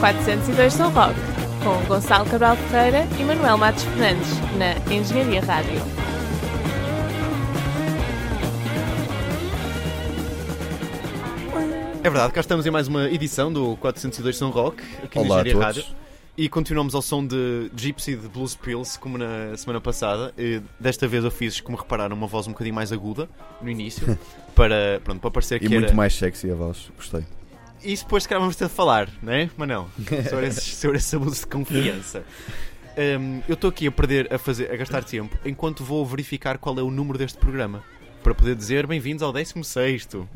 402 São Roque, com Gonçalo Cabral Ferreira e Manuel Matos Fernandes, na Engenharia Rádio. É verdade, cá estamos em mais uma edição do 402 São Rock, aqui Olá na Engenharia. Rádio. E continuamos ao som de Gypsy de Blues Pills, como na semana passada. E desta vez eu fiz, como repararam, uma voz um bocadinho mais aguda no início, para, pronto, para parecer E que muito era... mais sexy a voz, gostei. E isso depois, se calhar, vamos ter de falar, não é, Manel? Sobre, esses, sobre esse abuso de confiança. Hum, eu estou aqui a perder, a, fazer, a gastar tempo, enquanto vou verificar qual é o número deste programa. Para poder dizer, bem-vindos ao 16º.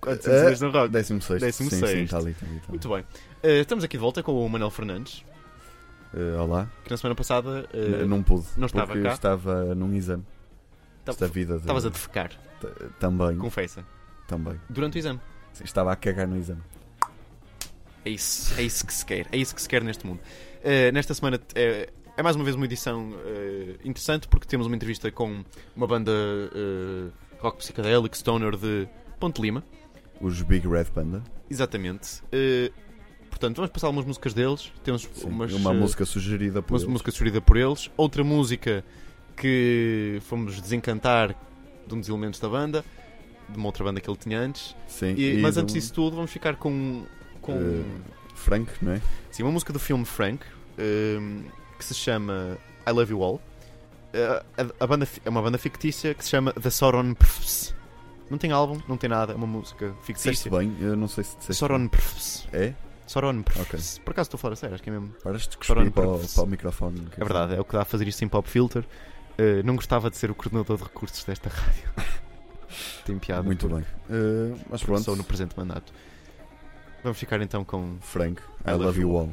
402 no Rock. 16 Décimo sim, sexto. sim, está ali, tá ali, tá ali. Muito bem. Uh, estamos aqui de volta com o Manuel Fernandes, Eh, olá, que na semana passada uh, N- não pude, não estava porque cá. estava num exame. Tava- Esta vida de... estavas a defecar, t- Também, confessa, também. durante o exame. Sim, Estava a cagar no exame. É isso, é isso que se quer, é isso que se quer neste mundo. Uh, nesta semana é, é mais uma vez uma edição uh, interessante porque temos uma entrevista com uma banda uh, rock psicadélico, stoner de Ponte Lima. Os Big Red Panda. Exatamente. Portanto, vamos passar algumas músicas deles. Temos Sim, umas, uma música sugerida por uma eles. música sugerida por eles, outra música que fomos desencantar de um dos elementos da banda, de uma outra banda que ele tinha antes. Sim, E- mas antes disso tudo, vamos ficar com, com Eh, Frank, não é? sim, uma música do filme Frank ehm, que se chama I Love You All. Eh, a, a banda é uma banda fictícia que se chama The Sauron Prfs. Não tem álbum, não tem nada, é uma música Disseste fictícia. bem, eu não sei se disseste Sauron Prfs. É? Sauron Prfs. Por acaso estou a falar a sério, acho que é mesmo. Paras de Sauron para, o- para o microfone. É verdade, dizer. é o que dá a fazer isto sem pop filter. Uh, não gostava de ser o coordenador de recursos desta rádio. Tem piada. Muito porque- bem. Eh, mas pronto, Sou no presente mandato. Vamos ficar então com Frank, I, love, love you all.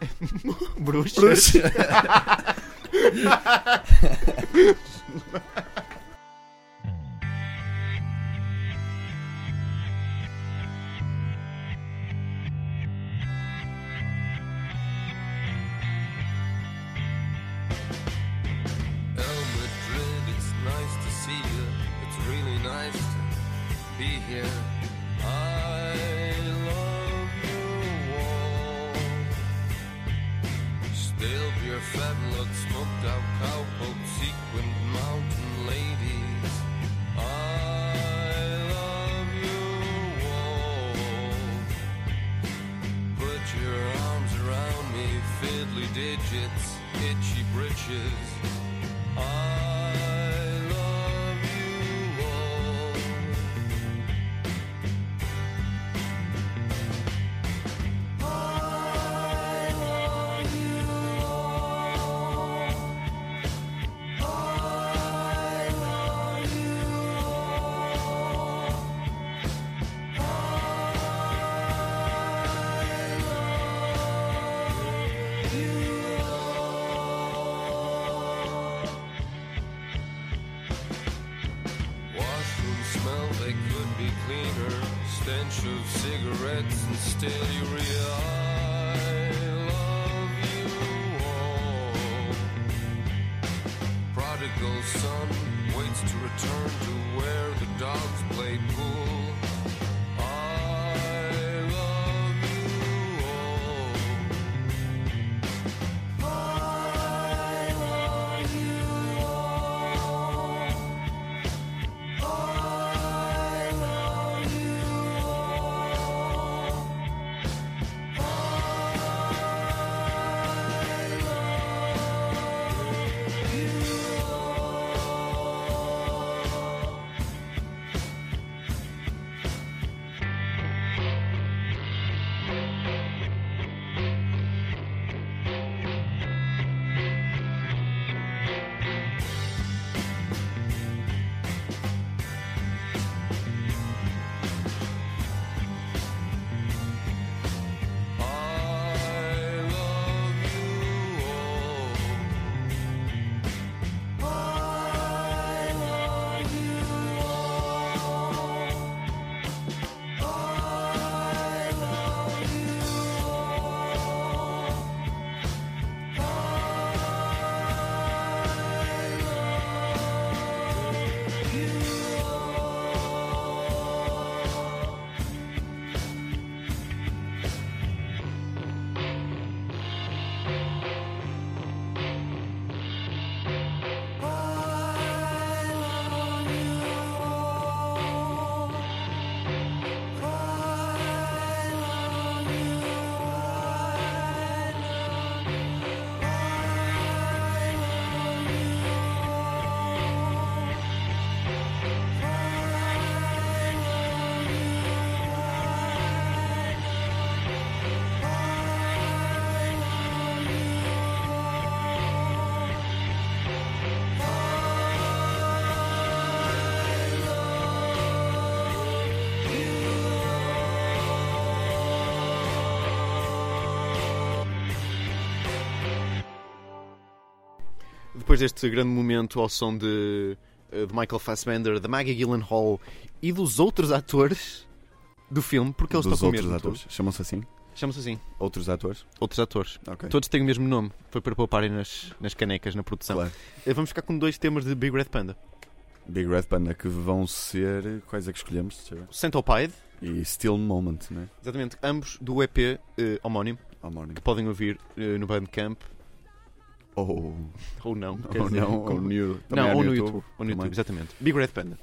bruxas. pages Son waits to return depois deste grande momento ao som de, eh, de Michael Fassbender, de Maggie Gyllenhaal e dos outros atores do filme, porque eles Dos estão com o outros mesmo atores. Chamam-se assim? Chama-se assim, Outros atores? outros atores. Ok. Todos têm o mesmo nome. Foi para pouparem nas, nas canecas, na produção. Claro. Eh, Vamos ficar com dois temas de Big Red Panda. Big Red Panda, que vão ser. Quais é que escolhemos? Centopide, E Still Moment, né? exatamente, ambos do EP eh, homónimo, morning. que podem ouvir eh, no Bandcamp, Ou. ou não. Ou dizer, não, ou no, Não, ou no YouTube. Ou no. YouTube, exatamente. Big Red Panda.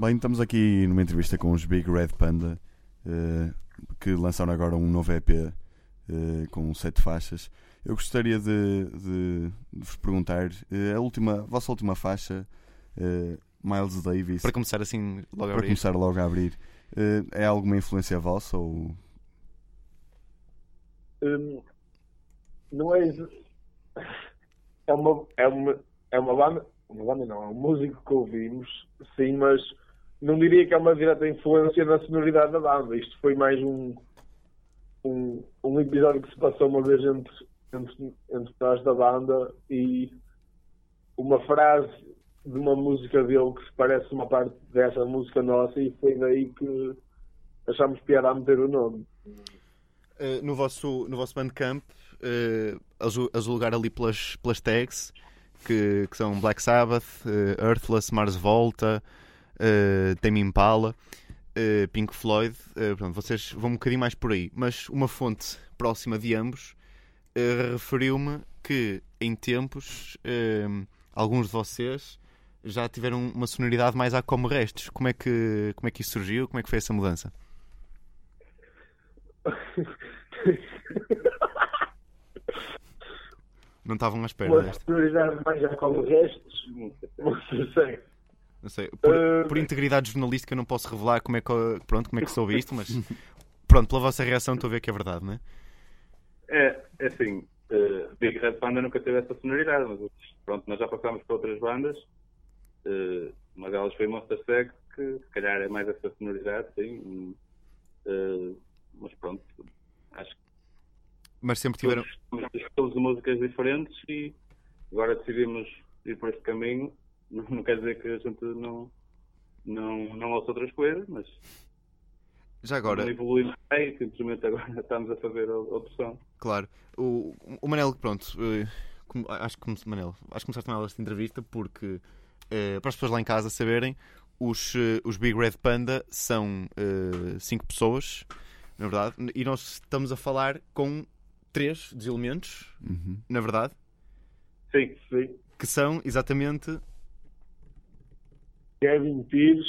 Bem, estamos aqui numa entrevista com os Big Red Panda, eh, que lançaram agora um novo EP eh, com sete faixas. Eu gostaria de, de- de vos perguntar, eh, a, última, a vossa última faixa, Miles Davis, Para começar assim logo a para abrir. começar logo a abrir, é alguma influência vossa ou... Hum, não é. É uma, é uma, é uma banda. Uma banda não, é um músico que ouvimos, sim, mas não diria que é uma direta influência na sonoridade da banda. Isto foi mais um, um, um episódio que se passou uma vez entre, entre, entre nós da banda e uma frase de uma música dele que se parece uma parte dessa música nossa e foi daí que achámos piada a meter o nome. Uh, no, vosso, no vosso Bandcamp, uh, zu- a julgar ali pelas, pelas tags, que, que são Black Sabbath, uh, Earthless, Mars Volta, uh, Tame Impala, uh, Pink Floyd. Uh, vocês vão um bocadinho mais por aí. Mas uma fonte próxima de ambos referiu-me que em tempos alguns de vocês já tiveram uma sonoridade mais a como restos. Como é que, como é que isso surgiu? Como é que foi essa mudança? Não estavam à espera Uma desta. sonoridade mais já como restos, não sei. Não sei. Por, Eh, por integridade jornalística eu não posso revelar como é que, pronto, como é que soube isto, mas pronto, pela vossa reação estou a ver que é verdade, não é? É, é assim, eh, Big Red Panda nunca teve essa sonoridade, mas pronto, nós já passámos por outras bandas. eh, uma delas foi Monster Sex, que se calhar é mais essa sonoridade, sim. eh, mas pronto, acho que Mas sempre tiveram. todos de músicas diferentes e agora decidimos ir por este caminho. Não, não quer dizer que a gente não, não, não ouça outras coisas, mas Já agora, não evoluímos bem, simplesmente agora estamos a fazer a outro som. claro, o, o Manel, pronto, eh, acho que Manel, acho que começaste mal esta entrevista porque eh, para as pessoas lá em casa saberem, os, eh, os Big Red Panda são eh, cinco pessoas, na verdade, e nós estamos a falar com três dos elementos, Uhum. na verdade, Sim, Sim. que são exatamente Kevin Pires,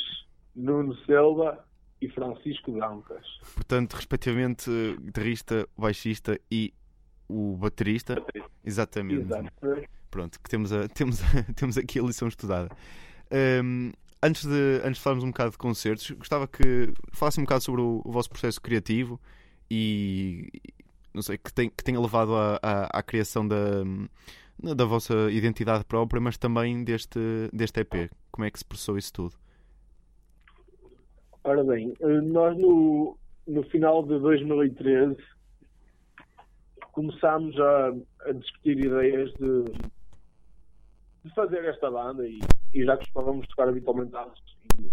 Nuno Silva e Francisco Dancas. portanto, respectivamente, guitarrista, baixista e o baterista. Exatamente. Exato. Pronto, que temos, a, temos, a- temos aqui a lição estudada. Hum, antes, de, antes de falarmos um bocado de concertos, gostava que falasse um bocado sobre o, o vosso processo criativo e, e, não sei, que, tem, que tenha levado à, à, à criação da, da vossa identidade própria, mas também deste, deste EP. Como é que se processou isso tudo? Ora bem, eh, nós no, no final de 2013 começámos a, a discutir ideias de, de fazer esta banda e, e já costumávamos tocar habitualmente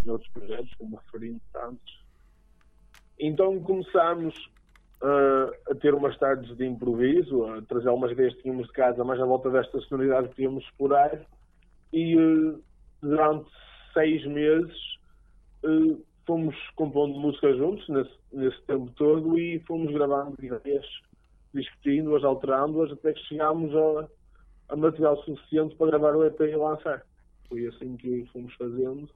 em outros projetos, como referindo antes. Então começámos eh, a ter umas tardes de improviso, a trazer algumas ideias que tínhamos de casa, mais à volta desta sonoridade que queríamos explorar. E eh, durante seis meses eh, fomos compondo música juntos nesse, nesse tempo todo e fomos gravando ideias, discutindo-as, alterando-as, até que chegámos a, a material suficiente para gravar o EP e lançar. Foi assim que fomos fazendo.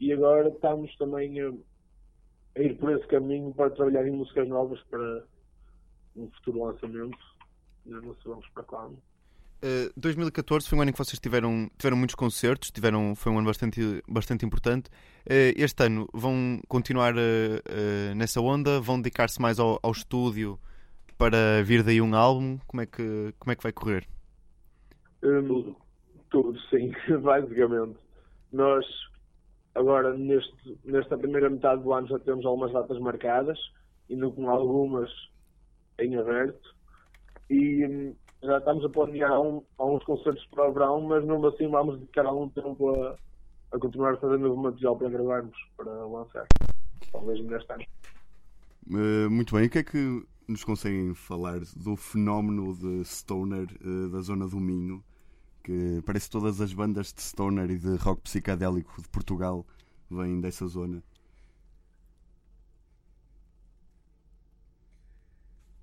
E agora estamos também a, a ir por esse caminho para trabalhar em músicas novas para um futuro lançamento. Ainda não sabemos para quando. Uh, 2014 foi um ano em que vocês tiveram, tiveram muitos concertos, tiveram, foi um ano bastante, bastante importante. Uh, este ano vão continuar uh, uh, nessa onda? Vão dedicar-se mais ao, ao estúdio para vir daí um álbum? Como é que, como é que vai correr? Hum, Tudo. Tudo, sim, basicamente. Nós, agora, neste, nesta primeira metade do ano, já temos algumas datas marcadas, ainda com algumas em aberto. E hum, já estamos a planear um, alguns concertos para o verão, mas mesmo assim vamos dedicar algum tempo a, a continuar a fazer novo material para gravarmos, para lançar. Talvez neste ano. Uh, muito bem, o que é que nos conseguem falar do fenómeno de stoner uh, da zona do Minho? Que parece que todas as bandas de stoner e de rock psicadélico de Portugal vêm dessa zona.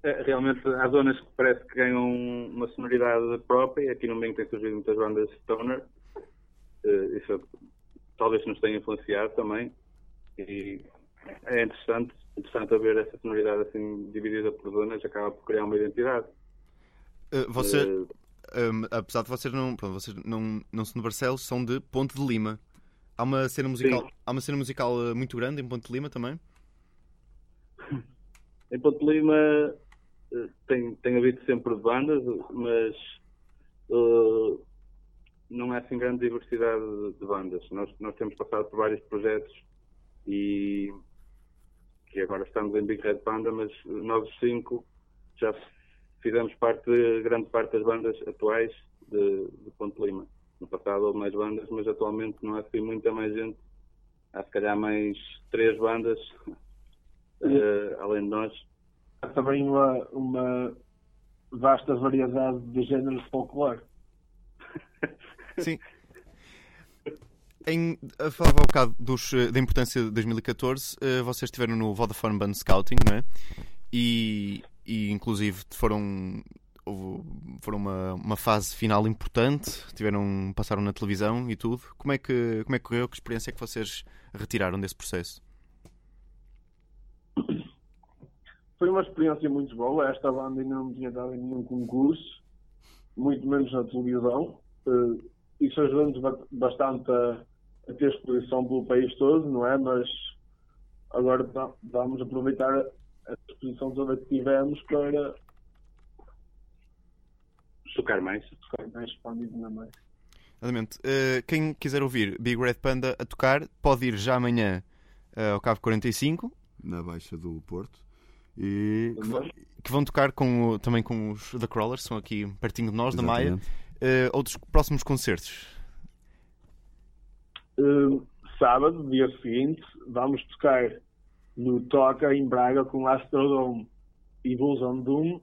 É, realmente há zonas que parece que ganham uma sonoridade própria. Aqui no Minho tem surgido muitas bandas stoner. Eh, isso talvez nos tenha influenciado também. E é interessante, interessante haver essa sonoridade assim dividida por zonas, acaba por criar uma identidade. Eh, você, Eh, um, apesar de vocês não, pronto, vocês não, não são de Barcelos, são de Ponte de Lima. Há uma cena musical, Sim. há uma cena musical eh, muito grande em Ponte de Lima também. Em Ponte Lima eh, tem, tem havido sempre bandas, mas eh, não há assim grande diversidade de, de bandas. Nós, nós temos passado por vários projetos e que agora estamos em Big Red Panda, mas nós cinco já fizemos parte, de grande parte das bandas atuais de, de Ponte Lima. No passado houve mais bandas, mas atualmente não há assim muita mais gente. Há se calhar mais três bandas, eh, além de nós. Há também uma, uma vasta variedade de géneros de folclore. Sim. Em, a falava há bocado dos, eh, da importância de 2014, eh, vocês estiveram no Vodafone Band Scouting, não é? E, e inclusive foram, foram uma, uma fase final importante, tiveram, passaram na televisão e tudo. Como é que, como é que correu? Que experiência é que vocês retiraram desse processo? Foi uma experiência muito boa. Esta banda ainda não tinha dado nenhum concurso, muito menos na televisão. Eh, Isso ajuda-nos ba- bastante a, a ter exposição pelo país todo, não é? Mas agora va- vamos aproveitar a exposição toda que tivemos para Tocar mais. ficar mais expandido na mais. Exatamente. Eh, quem quiser ouvir Big Red Panda a tocar, pode ir já amanhã eh, ao Cabo 45, na Baixa do Porto. E que vão tocar com, o- também com os The Crawlers, são aqui pertinho de nós, da Maia. Exatamente. Eh, outros próximos concertos. Uh, sábado, dia seguinte, vamos tocar no Toca em Braga com Astrodome e Bulls Doom.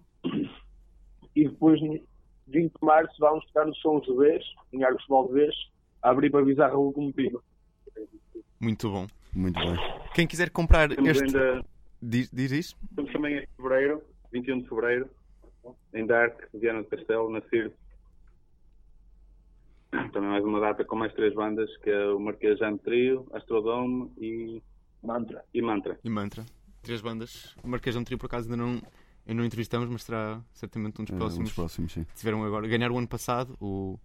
E depois, no 20 de março, vamos tocar no São José, em Arcos Valdez, a abrir para Bizarra Locomotiva. Muito bom. Muito bem. Quem quiser comprar Temos este. ainda Diz, diz isso? temos também em fevereiro, 21 de fevereiro, em Dark, Viana do Castelo, na CIRT. Também mais uma data com mais três bandas, que é o Marquês Jam Trio, Astrodome e, Mantra. e Mantra. E Mantra. Três bandas. O Marquês de um Trio, por acaso, ainda não, ainda não entrevistamos, mas será certamente um dos É, um próximos. dos próximos, sim. Tiveram agora. Ganharam o ano passado o,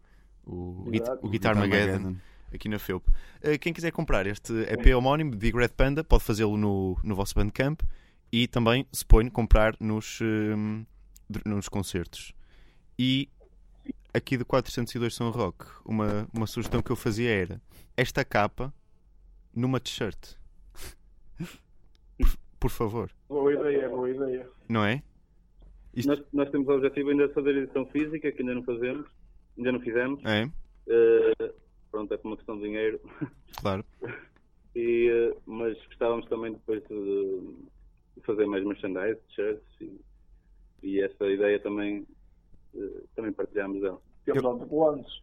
o, Exato. o Guitar Mageddon aqui na FEUP. Eh, Quem quiser comprar este EP homónimo de Big Red Panda pode fazê-lo no, no vosso Bandcamp e também, suponho, comprar nos, ehm, nos concertos. E aqui do 402 São Rock, uma, uma sugestão que eu fazia era esta capa numa t-shirt. Por, por favor, Boa ideia, boa ideia. não é? Isto- Nós, nós temos o objetivo ainda de fazer edição física, que ainda não fazemos, ainda não fizemos. É, Eh, pronto, é por uma questão de dinheiro. claro. E, eh, mas gostávamos também depois de, de fazer mais merchandise, t-shirts e, e essa ideia também, eh, também partilhámos dela. Temos autocolantes.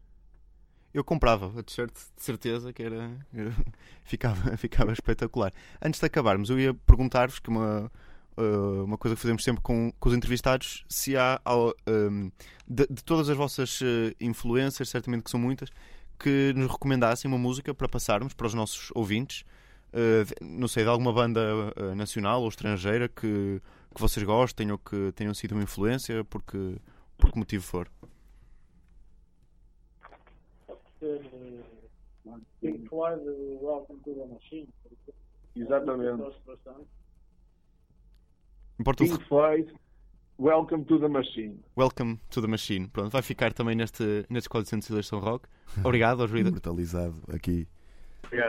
Eu comprava a t-shirt de certeza que era, era- ficava, ficava espetacular. Antes de acabarmos, eu ia perguntar-vos que uma, uh, uma coisa que fazemos sempre com, com os entrevistados, se há um, de, de todas as vossas uh, influências, certamente que são muitas, que nos recomendassem uma música para passarmos para os nossos ouvintes. De- não sei, de alguma banda nacional ou estrangeira que, que vocês gostem ou que tenham sido uma influência, porque, por que motivo for. Pink Floyd, Welcome to the Machine. Exatamente. Gosto bastante. Importa Pink Floyd, Welcome to the Machine. Welcome to the Machine. Pronto, vai ficar também neste, neste 402 São Rock. Obrigado aos Reader Imortalizado aqui.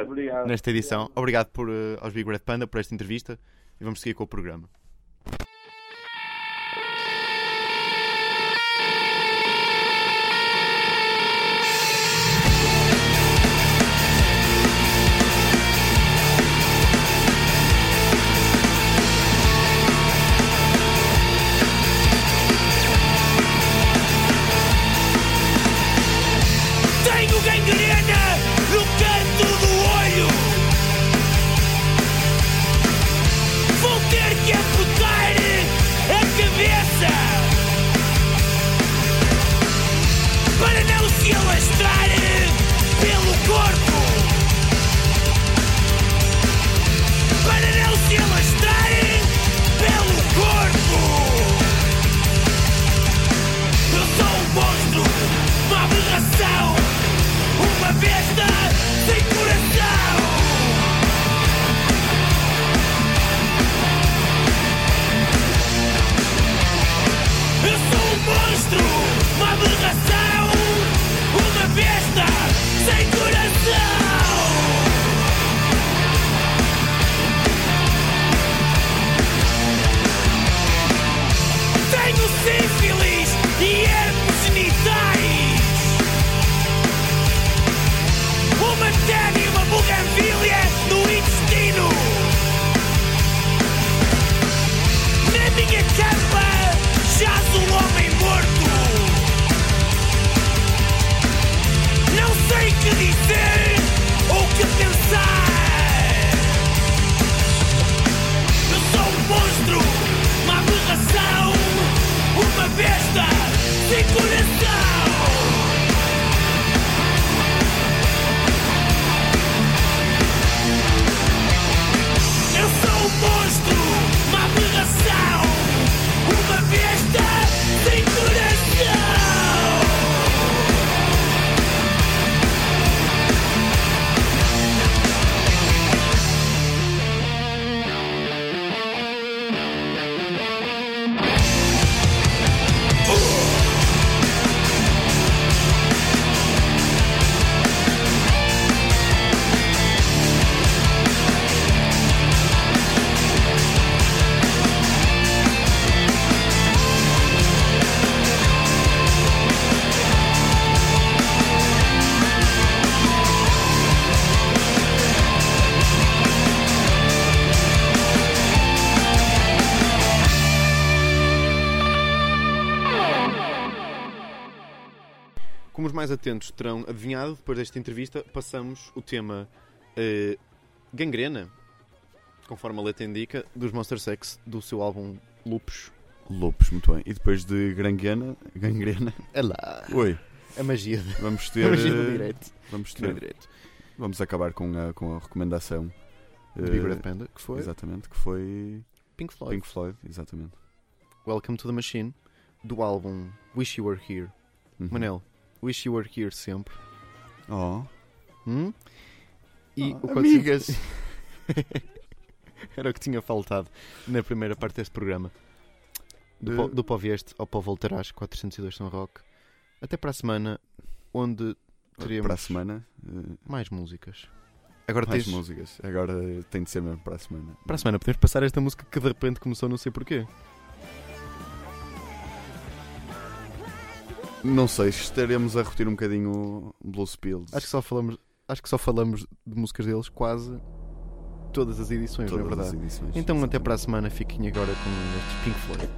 Obrigado. Nesta edição. Obrigado por, eh, aos Big Red Panda por esta entrevista e vamos seguir com o programa. Mais atentos terão adivinhado, depois desta entrevista, passamos o tema eh, Gangrena, conforme a letra indica, dos Monster Sex, do seu álbum Lupus. Lopes, muito bem. E depois de Granguena, Gangrena, É lá. oi, A magia, vamos a ter. magia do eh, direito. Vamos ter. direito. Vamos acabar com a, com a recomendação. Do Big eh, Red Panda, que foi Exatamente, que foi Pink Floyd. Pink Floyd, exatamente. Welcome to the Machine, do álbum Wish You Were Here. Uhum. Manel, Wish You Were Here sempre. Oh, Hum? E Ah, o amigas. Era o que tinha faltado na primeira parte deste programa. Do, Eh, po, do Pó Vieste ao Pó Voltarás, 402 São Roque. Até para a semana, onde teremos para a semana, eh, mais músicas. Agora mais tens... músicas. Agora tem de ser mesmo para a semana. Para a semana podemos passar esta música que de repente começou, não sei porquê. Não sei se estaremos a repetir um bocadinho o Blues Pills. Acho que só falamos, acho que só falamos de músicas deles quase todas as edições, Todas não é as verdade? edições. Então até para a semana fiquem agora com estes Pink Floyd.